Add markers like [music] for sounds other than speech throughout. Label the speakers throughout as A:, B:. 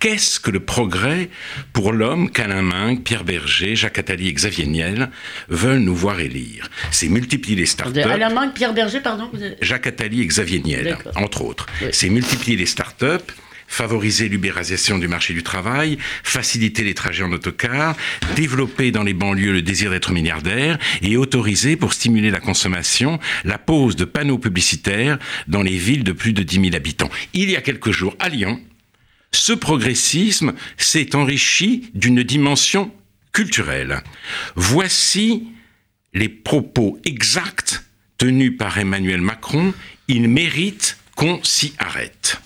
A: Qu'est-ce que le progrès pour l'homme qu'Alain Minck, Pierre Berger, Jacques Attali et Xavier Niel veulent nous voir élire? C'est multiplier les startups.
B: Alain Minck, Pierre Berger, pardon
A: Jacques Attali et Xavier Niel, entre autres. C'est multiplier les startups favoriser l'ubérisation du marché du travail, faciliter les trajets en autocar, développer dans les banlieues le désir d'être milliardaire et autoriser pour stimuler la consommation la pose de panneaux publicitaires dans les villes de plus de 10 000 habitants. Il y a quelques jours, à Lyon, ce progressisme s'est enrichi d'une dimension culturelle. Voici les propos exacts tenus par Emmanuel Macron. Il mérite qu'on s'y arrête.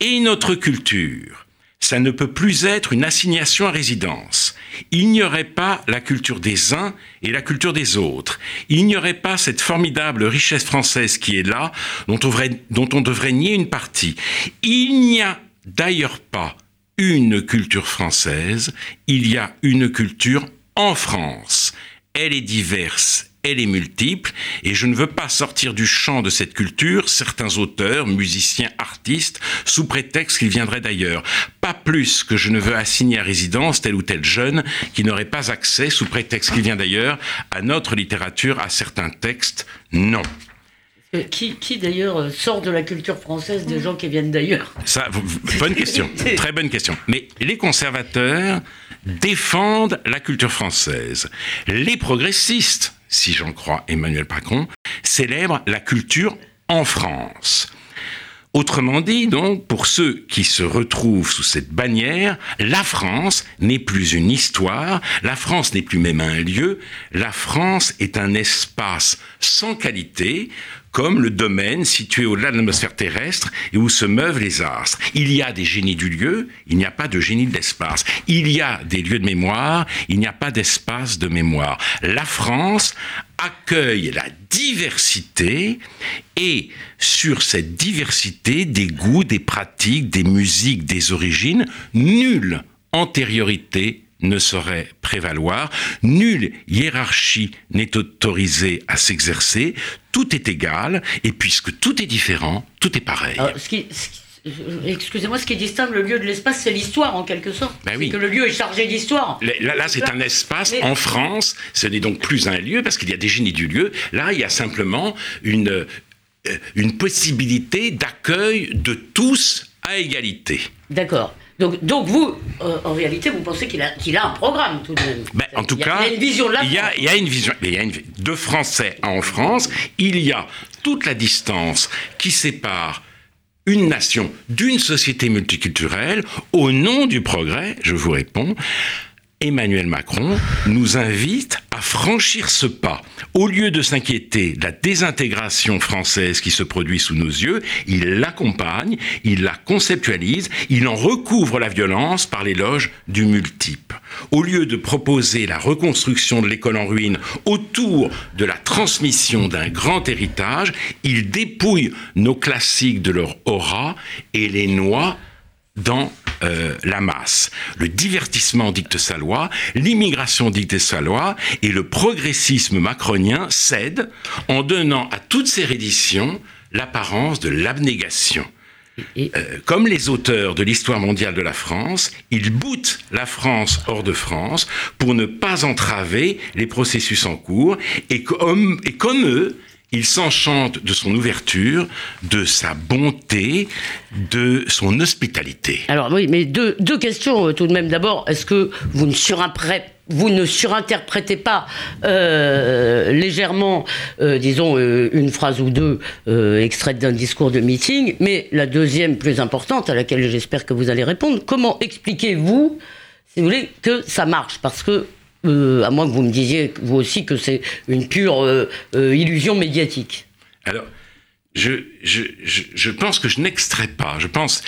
A: Et notre culture, ça ne peut plus être une assignation à résidence. Il n'y aurait pas la culture des uns et la culture des autres. Il n'y aurait pas cette formidable richesse française qui est là, dont on devrait, dont on nier une partie. Il n'y a d'ailleurs pas une culture française, il y a une culture en France. Elle est diverse, elle est multiple, et je ne veux pas sortir du champ de cette culture certains auteurs, musiciens, artistes, sous prétexte qu'ils viendraient d'ailleurs. Pas plus que je ne veux assigner à résidence tel ou tel jeune qui n'aurait pas accès, sous prétexte qu'il vient d'ailleurs, à notre littérature, à certains textes. Non.
B: Euh, qui, qui d'ailleurs euh, sort de la culture française des gens qui viennent d'ailleurs
A: Ça, bonne question, [laughs] très bonne question. Mais les conservateurs défendent la culture française. Les progressistes, si j'en crois Emmanuel Macron, célèbrent la culture en France. Autrement dit, donc, pour ceux qui se retrouvent sous cette bannière, la France n'est plus une histoire, la France n'est plus même un lieu, la France est un espace sans qualité, comme le domaine situé au-delà de l'atmosphère terrestre et où se meuvent les astres. Il y a des génies du lieu, il n'y a pas de génie de l'espace. Il y a des lieux de mémoire, il n'y a pas d'espace de mémoire. La France accueille la diversité et sur cette diversité des goûts, des pratiques, des musiques, des origines, nulle antériorité ne saurait prévaloir, nulle hiérarchie n'est autorisée à s'exercer, tout est égal, et puisque tout est différent, tout est pareil.
B: Excusez-moi, ce qui distingue le lieu de l'espace, c'est l'histoire en quelque sorte.
A: Ben oui.
B: que le lieu est chargé d'histoire.
A: Là, c'est un espace. En France, ce n'est donc plus un lieu parce qu'il y a des génies du lieu. Là, il y a simplement une, euh, une possibilité d'accueil de tous à égalité.
B: D'accord. Donc, donc vous, euh, en réalité, vous pensez qu'il a, qu'il a un programme tout de même.
A: Ben, en tout cas, il y a une vision de Il y a, il y a une vision. Il y a une, de Français en France, il y a toute la distance qui sépare une nation d'une société multiculturelle au nom du progrès, je vous réponds. Emmanuel Macron nous invite à franchir ce pas. Au lieu de s'inquiéter de la désintégration française qui se produit sous nos yeux, il l'accompagne, il la conceptualise, il en recouvre la violence par l'éloge du multiple. Au lieu de proposer la reconstruction de l'école en ruine autour de la transmission d'un grand héritage, il dépouille nos classiques de leur aura et les noie dans euh, la masse. Le divertissement dicte sa loi, l'immigration dicte sa loi, et le progressisme macronien cède en donnant à toutes ces redditions l'apparence de l'abnégation. Euh, comme les auteurs de l'histoire mondiale de la France, ils boutent la France hors de France pour ne pas entraver les processus en cours, et comme, et comme eux, il s'enchante de son ouverture, de sa bonté, de son hospitalité.
B: Alors oui, mais deux, questions euh, tout de même. D'abord, est-ce que vous ne surinterprétez pas euh, légèrement, euh, disons, une phrase ou deux extraites d'un discours de meeting? Mais la deuxième, plus importante, à laquelle j'espère que vous allez répondre, comment expliquez-vous, si vous voulez, que ça marche? Parce que euh, à moins que vous me disiez, vous aussi, que c'est une pure euh, euh, illusion médiatique.
A: Alors, je, je, je, pense que je n'extrais pas. Je pense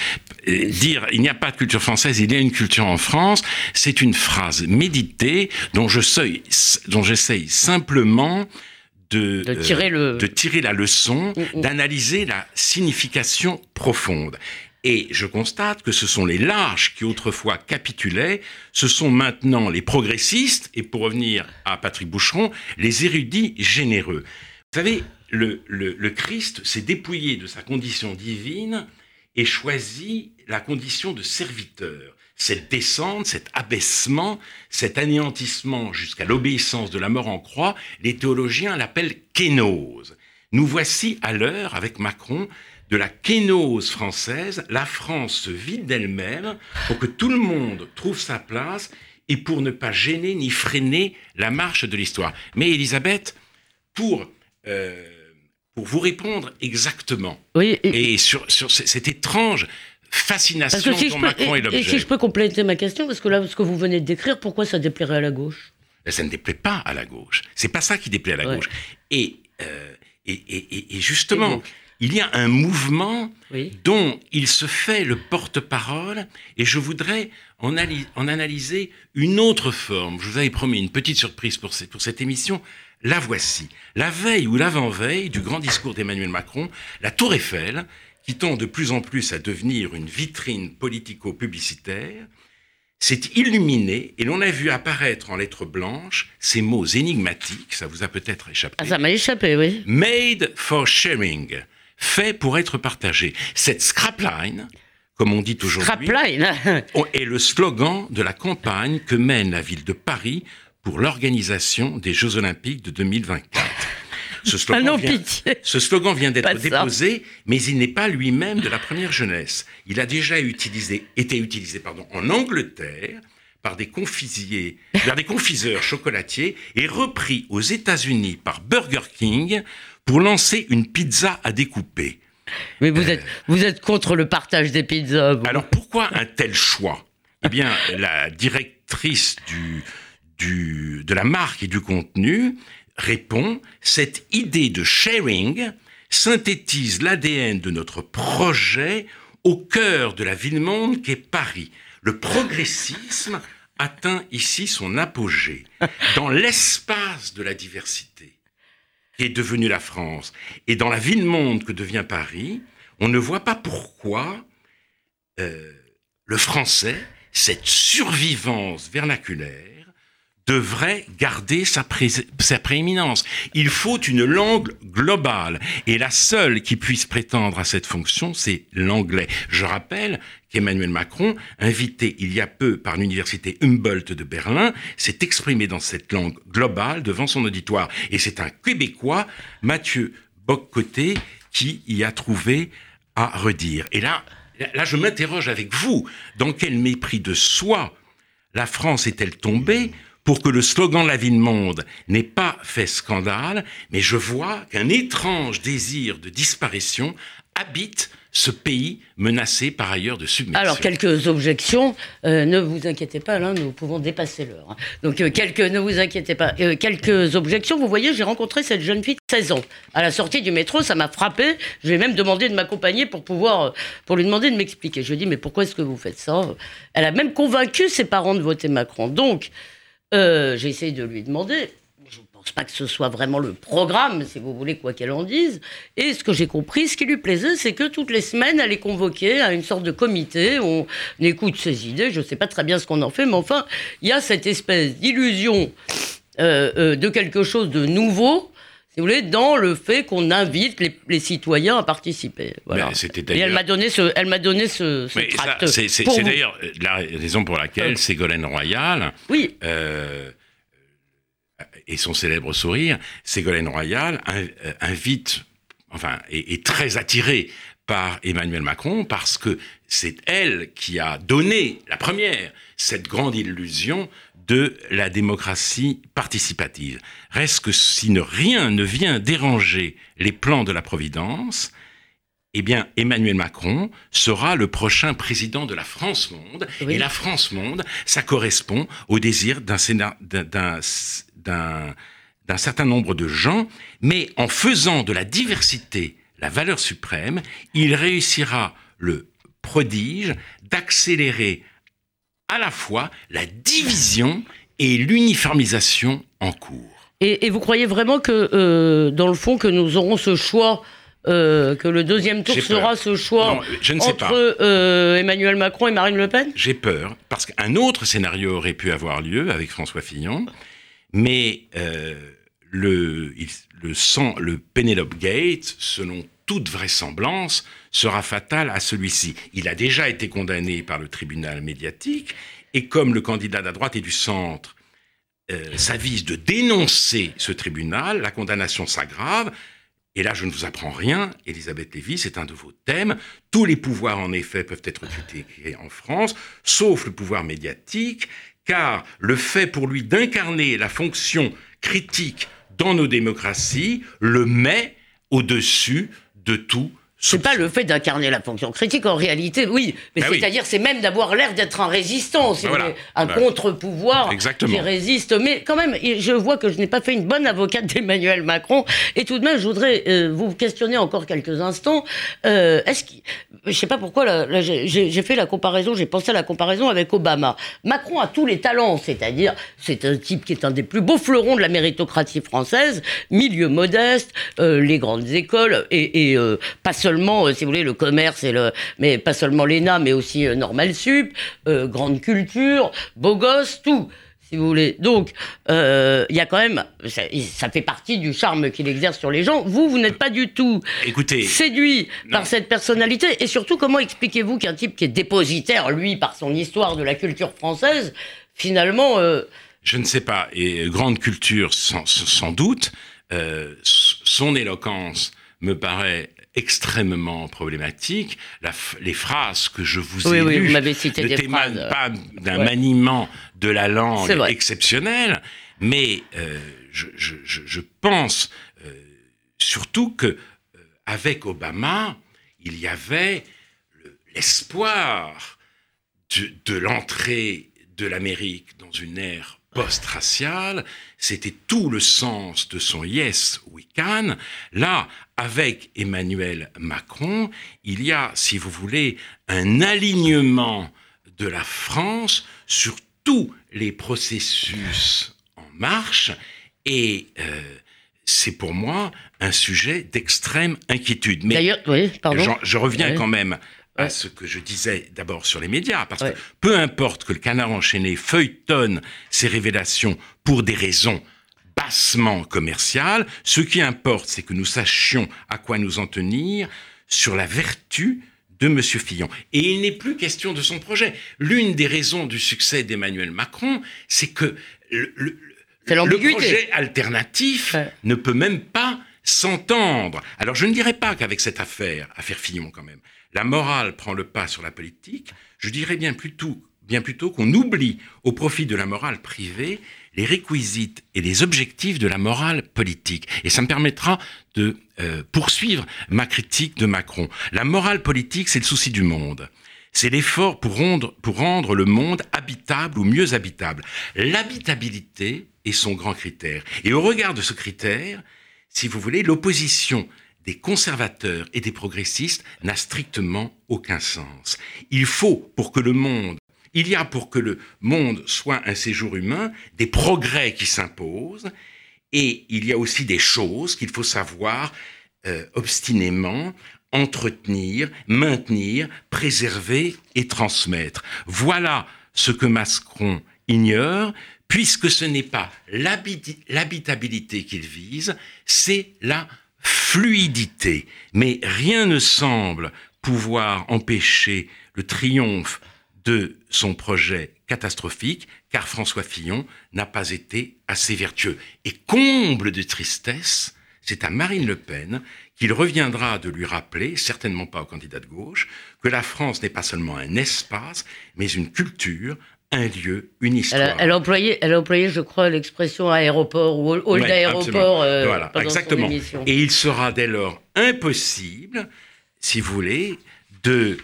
A: dire il n'y a pas de culture française, il y a une culture en France, c'est une phrase méditée dont je dont j'essaye simplement de,
B: de, tirer le...
A: de, tirer la leçon, mm, mm. d'analyser la signification profonde. Et je constate que ce sont les lâches qui autrefois capitulaient, ce sont maintenant les progressistes, et pour revenir à Patrick Boucheron, les érudits généreux. Vous savez, le, Christ s'est dépouillé de sa condition divine et choisit la condition de serviteur. Cette descente, cet abaissement, cet anéantissement jusqu'à l'obéissance de la mort en croix, les théologiens l'appellent kénose. Nous voici à l'heure, avec Macron, de la kénose française. La France se vide d'elle-même pour que tout le monde trouve sa place et pour ne pas gêner ni freiner la marche de l'histoire. Mais Elisabeth, pour, euh, pour vous répondre exactement,
B: Oui,
A: et, et sur, sur cette étrange fascination
B: Parce que si
A: dont
B: peux,
A: Macron est
B: et, et
A: l'objet.
B: si je peux compléter ma question, parce que là, ce que vous venez de décrire, pourquoi ça déplairait à la gauche?
A: Ça ne déplaît pas à la gauche. C'est pas ça qui déplaît à la
B: Ouais.
A: gauche. Et, euh, et, et, et- et justement,
B: Et donc
A: il y a un mouvement
B: Oui.
A: dont il se fait le porte-parole, et je voudrais en analyser une autre forme. Je vous avais promis une petite surprise pour, cette- pour cette émission. La voici. La veille ou l'avant-veille du grand discours d'Emmanuel Macron, la Tour Eiffel, qui tend de plus en plus à devenir une vitrine politico-publicitaire, s'est illuminée et l'on a vu apparaître en lettres blanches ces mots énigmatiques, ça vous a peut-être échappé.
B: Ah, ça m'a échappé, oui.
A: Made for sharing, fait pour être partagé. Cette scrapline, comme on dit aujourd'hui, [laughs] est le slogan de la campagne que mène la ville de Paris pour l'organisation des Jeux Olympiques de 2024. Ce [laughs]
B: Ah
A: slogan,
B: non,
A: vient,
B: pitié
A: ce slogan vient d'être déposé, mais il n'est pas lui-même de la première jeunesse. Il a déjà utilisé, été utilisé pardon, en Angleterre par des confisiers, vers des confiseurs chocolatiers et repris aux États-Unis par Burger King pour lancer une pizza à découper.
B: Mais vous êtes, vous êtes contre le partage des pizzas, vous.
A: Alors pourquoi un tel choix? Eh bien, la directrice du, du, de la marque et du contenu répond Cette idée de sharing synthétise l'ADN de notre projet au cœur de la ville-monde qu'est Paris. Le progressisme atteint ici son apogée dans l'espace de la diversité est devenue la France et dans la ville-monde que devient Paris, on ne voit pas pourquoi euh, le français, cette survivance vernaculaire, devrait garder sa, sa prééminence. Il faut une langue globale. Et la seule qui puisse prétendre à cette fonction, c'est l'anglais. Je rappelle qu'Emmanuel Macron, invité il y a peu par l'université Humboldt de Berlin, s'est exprimé dans cette langue globale devant son auditoire. Et c'est un Québécois, Mathieu Boccoté, qui y a trouvé à redire. Et là, là, je m'interroge avec vous. Dans quel mépris de soi la France est-elle tombée pour que le slogan La ville monde n'ait pas fait scandale, mais je vois qu'un étrange désir de disparition habite ce pays menacé par ailleurs de submersion.
B: Alors, quelques objections. Euh, ne vous inquiétez pas, nous pouvons dépasser l'heure. hein. Donc, euh, quelques, ne vous inquiétez pas. Euh, quelques objections. Vous voyez, j'ai rencontré cette jeune fille de 16 ans. À la sortie du métro, ça m'a frappé. Je lui ai même demandé de m'accompagner pour pouvoir, pour lui demander de m'expliquer. Je lui ai dit, mais pourquoi est-ce que vous faites ça? Elle a même convaincu ses parents de voter Macron. Donc, j'ai essayé de lui demander. Pense pas que ce soit vraiment le programme, si vous voulez, quoi qu'elle en dise. Et ce que j'ai compris, ce qui lui plaisait, c'est que toutes les semaines, elle est convoquée à une sorte de comité. On écoute ses idées. Je ne sais pas très bien ce qu'on en fait, mais enfin, il y a cette espèce d'illusion euh, euh, de quelque chose de nouveau. Si vous voulez, dans le fait qu'on invite les, les citoyens à participer. Voilà. Et elle m'a donné ce, elle m'a donné ce, tract.
A: c'est d'ailleurs la raison pour laquelle
B: Euh.
A: Ségolène Royal
B: Oui,
A: euh, et son célèbre sourire, Ségolène Royal euh, invite, enfin, est, est très attirée par Emmanuel Macron parce que c'est elle qui a donné la première cette grande illusion de la démocratie participative. Reste que si ne, rien ne vient déranger les plans de la Providence, eh bien, Emmanuel Macron sera le prochain président de la France Monde.
B: Oui.
A: Et la France Monde, ça correspond au désir d'un Sénat- d'un- d'un certain nombre de gens, mais en faisant de la diversité la valeur suprême, il réussira le prodige d'accélérer à la fois la division et l'uniformisation en cours.
B: Et, et vous croyez vraiment que, euh, dans le fond, que nous aurons ce choix, euh, que le deuxième tour
A: peur.
B: sera ce choix
A: Non, je ne sais
B: entre
A: pas.
B: euh, Emmanuel Macron et Marine Le Pen?
A: J'ai peur, parce qu'un autre scénario aurait pu avoir lieu avec François Fillon, mais euh, le, le Penelope Gate, selon toute vraisemblance, sera fatal à celui-ci. Il a déjà été condamné par le tribunal médiatique, et comme le candidat de la droite et du centre euh, s'avise de dénoncer ce tribunal, la condamnation s'aggrave. Et là, je ne vous apprends rien, Elisabeth Lévy, c'est un de vos thèmes. Tous les pouvoirs, en effet, peuvent être critiqués en France, sauf le pouvoir médiatique, car le fait pour lui d'incarner la fonction critique dans nos démocraties le met au-dessus de tout
B: c'est pas le fait d'incarner la fonction critique, en réalité, oui. Mais ben c'est-à-dire, c'est même d'avoir l'air d'être un résistant, un ben, contre-pouvoir qui résiste. Mais quand même, je vois que je n'ai pas fait une bonne avocate d'Emmanuel Macron. Et tout de même, je voudrais euh, vous questionner encore quelques instants. Euh, est-ce que, je sais pas pourquoi, j'ai fait la comparaison, j'ai pensé à la comparaison avec Obama. Macron a tous les talents, c'est-à-dire, c'est un type qui est un des plus beaux fleurons de la méritocratie française, milieu modeste, euh, les grandes écoles, et, et pas seulement, euh, si vous voulez, le commerce et le, mais pas seulement l'ENA, mais aussi euh, Normal Sup, euh, grande culture, beau gosse, tout si vous voulez. Donc, il y a quand même, ça, fait partie du charme qu'il exerce sur les gens. Vous, vous n'êtes pas du tout
A: Écoutez,
B: séduit par cette personnalité. Et surtout, comment expliquez-vous qu'un type qui est dépositaire, lui, par son histoire de la culture française, finalement...
A: Je ne sais pas. Et grande culture, sans, sans doute. son éloquence me paraît extrêmement problématique. les phrases que je vous ai lues ne témoignent pas d'un maniement de la langue exceptionnel, mais euh, je, pense euh, surtout que euh, avec Obama, il y avait l'espoir de, de l'entrée de l'Amérique dans une ère post-raciale, c'était tout le sens de son Yes, we can. Là, avec Emmanuel Macron, il y a, si vous voulez, un alignement de la France sur tous les processus en marche et euh, c'est pour moi un sujet d'extrême inquiétude.
B: Mais D'ailleurs, oui, pardon.
A: Je, reviens quand même à ce que je disais d'abord sur les médias, parce que peu importe que le canard enchaîné feuilletonne ces révélations pour des raisons bassement commerciales, ce qui importe, c'est que nous sachions à quoi nous en tenir sur la vertu de M. Fillon. Et il n'est plus question de son projet. L'une des raisons du succès d'Emmanuel Macron, c'est que le, le, projet alternatif ne peut même pas s'entendre. Alors je ne dirais pas qu'avec cette affaire, affaire Fillon quand même, la morale prend le pas sur la politique, je dirais bien plutôt, bien plutôt qu'on oublie au profit de la morale privée les réquisites et les objectifs de la morale politique. Et ça me permettra de euh, poursuivre ma critique de Macron. La morale politique, c'est le souci du monde. C'est l'effort pour rendre, pour rendre le monde habitable ou mieux habitable. L'habitabilité est son grand critère. Et au regard de ce critère, si vous voulez, l'opposition des conservateurs et des progressistes n'a strictement aucun sens. Il faut, pour que le monde, il y a pour que le monde soit un séjour humain, des progrès qui s'imposent, et il y a aussi des choses qu'il faut savoir euh, obstinément entretenir, maintenir, préserver et transmettre. Voilà ce que Macron ignore, puisque ce n'est pas l'habitabilité qu'il vise, c'est la fluidité. Mais rien ne semble pouvoir empêcher le triomphe de son projet catastrophique, car François Fillon n'a pas été assez vertueux. Et comble de tristesse, c'est à Marine Le Pen qu'il reviendra de lui rappeler, certainement pas au candidat de gauche, que la France n'est pas seulement un espace, mais une culture, un lieu, une histoire.
B: Elle, a, employé, elle a employé, je crois, l'expression aéroport ou hall d'aéroport euh,
A: voilà, exactement. Et il sera dès lors impossible, si vous voulez, de,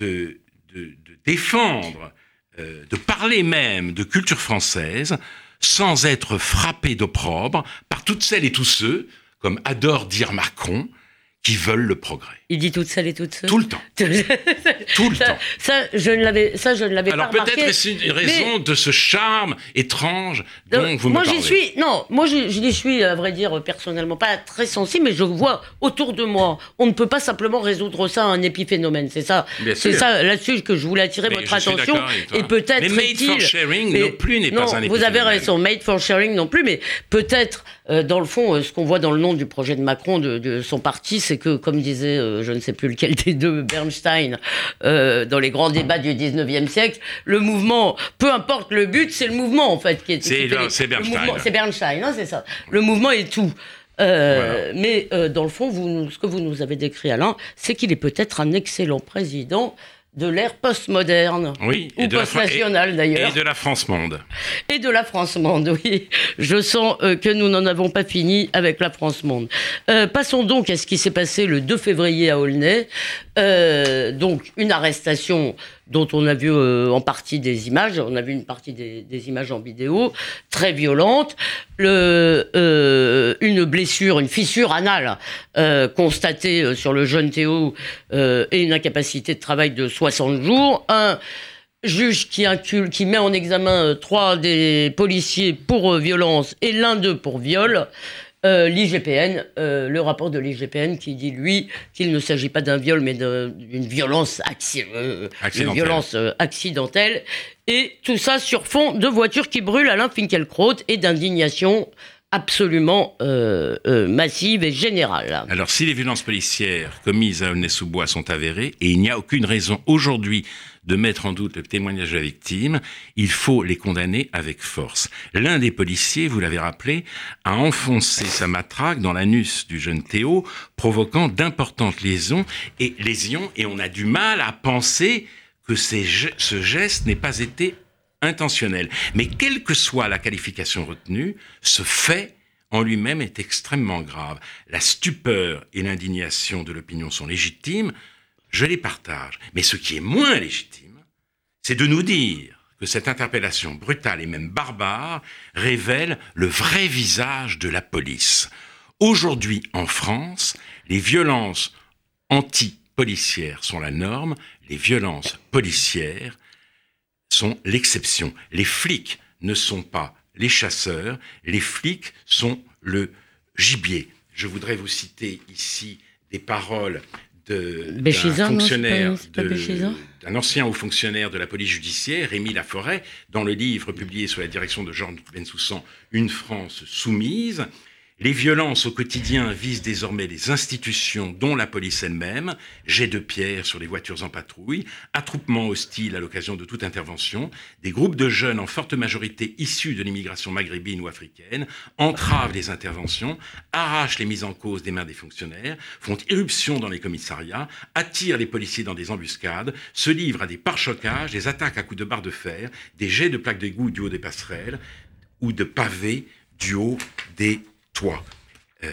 A: de, de, défendre, euh, de parler même de culture française sans être frappé d'opprobre par toutes celles et tous ceux, comme adore dire Macron, qui veulent le progrès.
B: Il dit toutes celles et toutes ceux
A: Tout le temps. [laughs] Tout le temps.
B: Ça, je ne l'avais, ça, je ne l'avais
A: pas
B: remarqué.
A: Alors peut-être est une raison de ce charme étrange dont vous
B: moi,
A: me parlez.
B: Moi, j'y suis. Non, moi, j'y suis, à vrai dire, personnellement, pas très sensible, mais je vois autour de moi. On ne peut pas simplement résoudre ça à un épiphénomène. C'est ça. C'est ça là-dessus que je voulais attirer votre attention. Et peut-être.
A: Mais made for sharing non plus n'est pas un épiphénomène.
B: Vous avez raison. Made for sharing non plus, mais peut-être dans le fond, ce qu'on voit dans le nom du projet de Macron, de, son parti, c'est que, comme disait, je ne sais plus lequel [laughs] des deux, Bernstein, dans les grands débats du 19e siècle, le mouvement, peu importe le but, c'est le mouvement, en fait, qui est...
A: C'est Bernstein.
B: C'est Bernstein, hein, c'est ça. Le mouvement est tout. Mais dans le fond, vous, ce que vous nous avez décrit, Alain, c'est qu'il est peut-être un excellent président de l'ère postmoderne.
A: Oui,
B: ou post-nationale d'ailleurs.
A: Et de la France-monde.
B: Et de la France-monde, oui. Je sens euh, que nous n'en avons pas fini avec la France-monde. Euh, passons donc à ce qui s'est passé le 2 février à Aulnay. Euh, donc, une arrestation dont on a vu euh, en partie des images, on a vu une partie des, images en vidéo, très violente, le, euh, une blessure, une fissure anale constatée sur le jeune Théo et une incapacité de travail de 60 jours, un juge qui met en examen trois des policiers pour violence et l'un d'eux pour viol, euh, l'IGPN, euh, le rapport de l'IGPN qui dit, lui, qu'il ne s'agit pas d'un viol, mais d'une violence, euh, accidentelle. violence accidentelle. Et tout ça sur fond de voitures qui brûlent Alain Finkielkraut et d'indignation absolument massive et générale.
A: Alors, si les violences policières commises à Aulnay-sous-Bois sont avérées, et il n'y a aucune raison aujourd'hui de mettre en doute le témoignage de la victime, il faut les condamner avec force. L'un des policiers, vous l'avez rappelé, a enfoncé sa matraque dans l'anus du jeune Théo, provoquant d'importantes lésions et lésions, et on a du mal à penser que ce geste n'ait pas été intentionnel. Mais quelle que soit la qualification retenue, ce fait en lui-même est extrêmement grave. La stupeur et l'indignation de l'opinion sont légitimes, je les partage. Mais ce qui est moins légitime, c'est de nous dire que cette interpellation brutale et même barbare révèle le vrai visage de la police. Aujourd'hui, en France, les violences anti-policières sont la norme, les violences policières sont l'exception. Les flics ne sont pas les chasseurs, les flics sont le gibier. Je voudrais vous citer ici des paroles d'un fonctionnaire, d'un ancien haut fonctionnaire de la police judiciaire, Rémi Laforêt, dans le livre publié sous la direction de Jean Bensoussan, Une France soumise. Les violences au quotidien visent désormais les institutions, dont la police elle-même, jets de pierre sur les voitures en patrouille, attroupements hostiles à l'occasion de toute intervention, des groupes de jeunes en forte majorité issus de l'immigration maghrébine ou africaine entravent les interventions, arrachent les mises en cause des mains des fonctionnaires, font irruption dans les commissariats, attirent les policiers dans des embuscades, se livrent à des pare-chocages, des attaques à coups de barre de fer, des jets de plaques d'égout du haut des passerelles ou de pavés du haut des toi. Euh,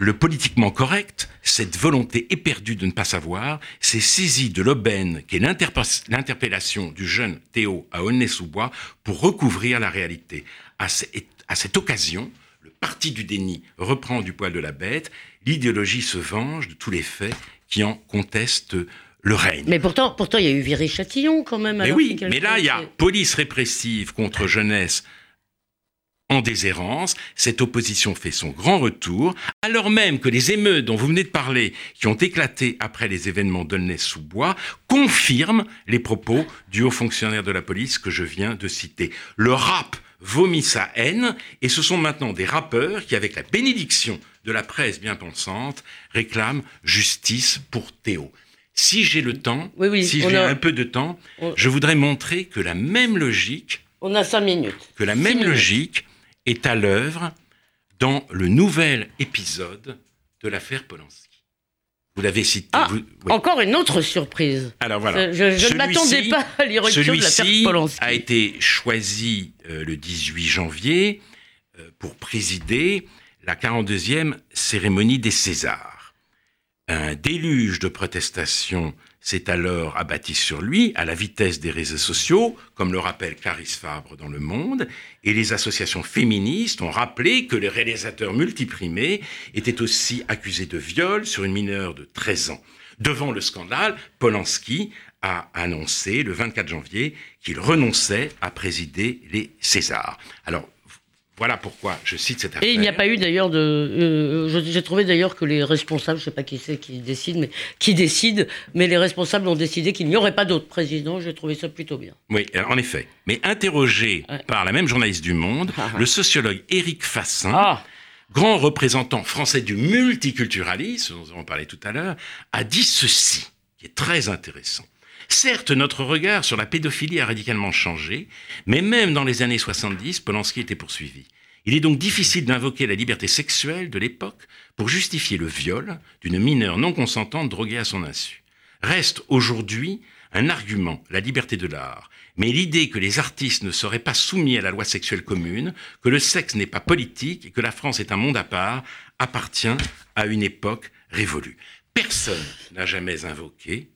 A: le politiquement correct, cette volonté éperdue de ne pas savoir, s'est saisi de l'aubaine qu'est l'interpellation du jeune Théo à Aulnay-sous-Bois pour recouvrir la réalité. À, cette occasion, le parti du déni reprend du poil de la bête, l'idéologie se venge de tous les faits qui en contestent le règne.
B: Mais pourtant, pourtant, il y a eu Viry-Châtillon quand même.
A: Mais oui, mais là, il y a police répressive contre jeunesse en déshérence. Cette opposition fait son grand retour, alors même que les émeutes dont vous venez de parler, qui ont éclaté après les événements d'Aulnay-sous-Bois, confirment les propos du haut fonctionnaire de la police que je viens de citer. Le rap vomit sa haine, et ce sont maintenant des rappeurs qui, avec la bénédiction de la presse bien pensante, réclament justice pour Théo. Si j'ai le temps, si j'ai un peu de temps, je voudrais montrer que la même logique
B: on a cinq minutes.
A: Que la même logique est à l'œuvre dans le nouvel épisode de l'affaire Polanski. Vous l'avez cité.
B: Ah, Encore une autre surprise.
A: Alors voilà.
B: Je, ne m'attendais pas à l'irruption de l'affaire Polanski.
A: a été choisi euh, le 18 janvier euh, pour présider la 42e cérémonie des Césars. Un déluge de protestations s'est alors abattu sur lui à la vitesse des réseaux sociaux, comme le rappelle Caris Fabre dans Le Monde, et les associations féministes ont rappelé que le réalisateur multiprimé était aussi accusé de viol sur une mineure de 13 ans. Devant le scandale, Polanski a annoncé le 24 janvier qu'il renonçait à présider les Césars. Alors, voilà pourquoi je cite cette affaire.
B: Et il n'y a pas eu d'ailleurs de. Euh, j'ai trouvé d'ailleurs que les responsables, je ne sais pas qui c'est qui décide, mais qui décide, mais les responsables ont décidé qu'il n'y aurait pas d'autre président. J'ai trouvé ça plutôt bien.
A: Oui, en effet. Mais interrogé par la même journaliste du Monde, ah, le sociologue Éric Fassin. Ah. grand représentant français du multiculturalisme, dont nous avons parlé tout à l'heure, a dit ceci, qui est très intéressant. Certes, notre regard sur la pédophilie a radicalement changé, mais même dans les années 70, Polanski était poursuivi. Il est donc difficile d'invoquer la liberté sexuelle de l'époque pour justifier le viol d'une mineure non consentante droguée à son insu. Reste aujourd'hui un argument, la liberté de l'art, mais l'idée que les artistes ne seraient pas soumis à la loi sexuelle commune, que le sexe n'est pas politique et que la France est un monde à part, appartient à une époque révolue. Personne n'a jamais invoqué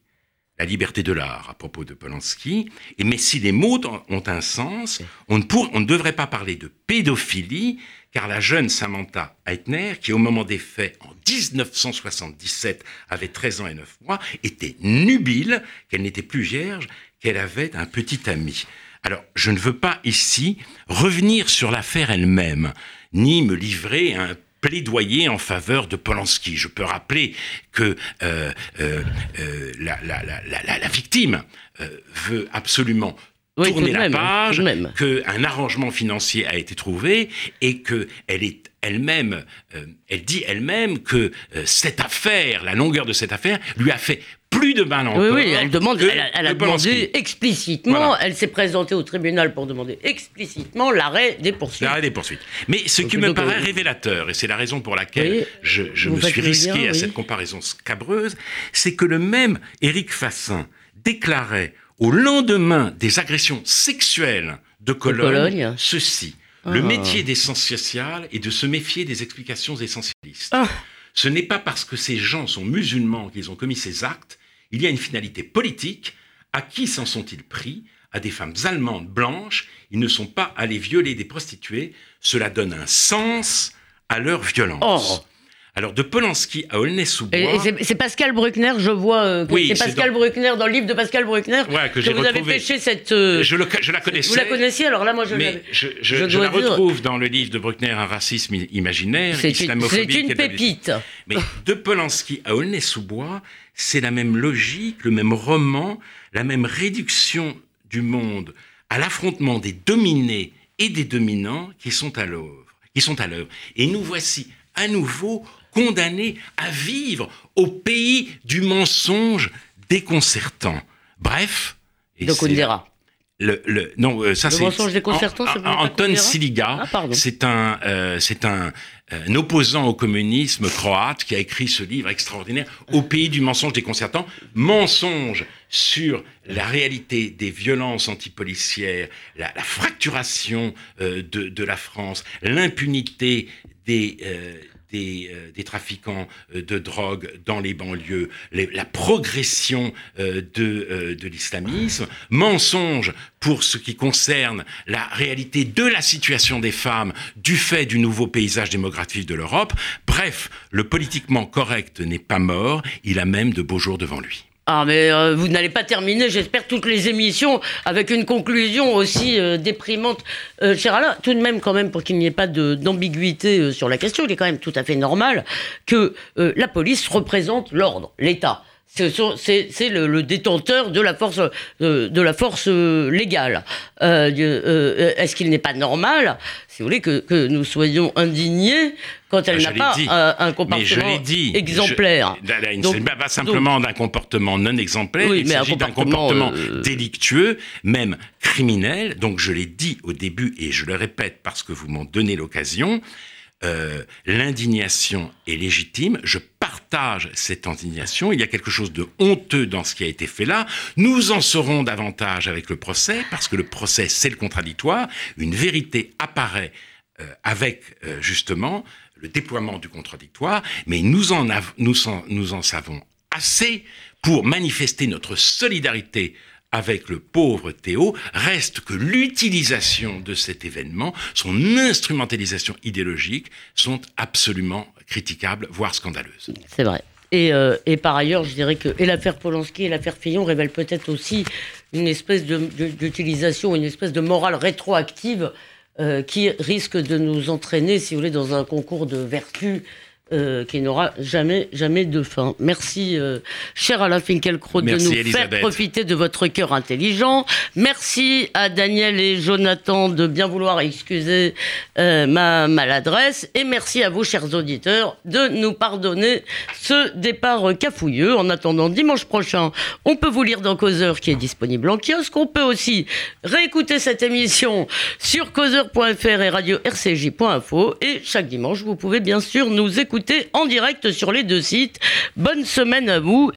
A: la liberté de l'art à propos de Polanski. Et mais si les mots ont un sens, on ne, on ne devrait pas parler de pédophilie, car la jeune Samantha Eitner, qui au moment des faits en 1977 avait 13 ans et 9 mois, était nubile, qu'elle n'était plus vierge, qu'elle avait un petit ami. Alors, je ne veux pas ici revenir sur l'affaire elle-même, ni me livrer à un plaidoyer en faveur de Polanski. Je peux rappeler que euh, euh, euh, la, la, la, la, victime veut absolument tourner la page, qu'un arrangement financier a été trouvé et qu'elle est elle-même, elle dit elle-même que cette affaire, la longueur de cette affaire, lui a fait plus de mal encore.
B: Oui, oui, elle demande, elle, a demandé explicitement, elle s'est présentée au tribunal pour demander explicitement l'arrêt des poursuites.
A: L'arrêt des poursuites. Mais ce qui me paraît révélateur, et c'est la raison pour laquelle je, me suis risqué à cette comparaison scabreuse, c'est que le même Éric Fassin déclarait au lendemain des agressions sexuelles de Cologne, ceci. Le ah. métier des sciences sociales est de se méfier des explications essentialistes. Ah. Ce n'est pas parce que ces gens sont musulmans qu'ils ont commis ces actes il y a une finalité politique. À qui s'en sont-ils pris? À des femmes allemandes blanches. Ils ne sont pas allés violer des prostituées. Cela donne un sens à leur violence. Alors, de Polanski à Aulnay-sous-Bois.
B: C'est Pascal Bruckner, je vois. Euh, oui, c'est Pascal Bruckner, dans le livre de Pascal Bruckner,
A: que, que vous
B: avez pêché cette. Euh,
A: je, je, la connaissais.
B: Vous la connaissiez, alors là, moi, je
A: Mais je, je la retrouve dans le livre de Bruckner, Un racisme imaginaire.
B: C'est une, une pépite.
A: Mais de Polanski à Aulnay-sous-Bois, c'est la même logique, le même roman, la même réduction du monde à l'affrontement des dominés et des dominants qui sont à l'œuvre. Qui sont à l'œuvre. Et nous voici à nouveau condamnés à vivre au pays du mensonge déconcertant. Bref.
B: Donc on dira.
A: Le, le, non, euh, ça
B: c'est. mensonge déconcertant, c'est
A: Anton Siliga, ah, c'est un, euh, c'est un, un, opposant au communisme croate qui a écrit ce livre extraordinaire, Au pays du mensonge déconcertant, mensonge sur la réalité des violences antipolicières, la, la fracturation euh, de, de, la France, l'impunité des, euh, euh, des, trafiquants euh, de drogue dans les banlieues, la progression euh, de, de l'islamisme, mensonge pour ce qui concerne la réalité de la situation des femmes du fait du nouveau paysage démographique de l'Europe. Bref, le politiquement correct n'est pas mort, il a même de beaux jours devant lui.
B: Ah, mais euh, vous n'allez pas terminer, j'espère, toutes les émissions avec une conclusion aussi euh, déprimante. Euh, cher Alain, tout de même, quand même, pour qu'il n'y ait pas d'ambiguïté sur la question, il est quand même tout à fait normal que la police représente l'ordre, l'État c'est le, détenteur de la force, de la force légale. Est-ce qu'il n'est pas normal, si vous voulez, que, nous soyons indignés quand elle n'a pas un, comportement exemplaire
A: Il ne s'agit pas simplement d'un comportement non exemplaire, il s'agit d'un comportement euh, délictueux, même criminel. Donc je l'ai dit au début et je le répète parce que vous m'en donnez l'occasion. Euh, l'indignation est légitime. Je partage cette indignation. Il y a quelque chose de honteux dans ce qui a été fait là. Nous en saurons davantage avec le procès, parce que le procès, c'est le contradictoire. Une vérité apparaît euh, avec, justement, le déploiement du contradictoire, mais nous en, nous en savons assez pour manifester notre solidarité avec le pauvre Théo, reste que l'utilisation de cet événement, son instrumentalisation idéologique, sont absolument critiquables, voire scandaleuses.
B: C'est vrai. Et, euh, par ailleurs, je dirais que l'affaire Polanski et l'affaire Fillon révèlent peut-être aussi une espèce d'utilisation, une espèce de morale rétroactive euh, qui risque de nous entraîner, si vous voulez, dans un concours de vertu euh, qui n'aura jamais, jamais de fin. Merci, euh, cher Alain Finkielkraut, de nous faire profiter de votre cœur intelligent. Merci à Daniel et Jonathan de bien vouloir excuser euh, ma maladresse. Et merci à vous, chers auditeurs, de nous pardonner ce départ cafouilleux. En attendant dimanche prochain, on peut vous lire dans Causeur qui est disponible en kiosque. On peut aussi réécouter cette émission sur causeur.fr et radio rcj.info. Et chaque dimanche, vous pouvez bien sûr nous en direct sur les deux sites. Bonne semaine à vous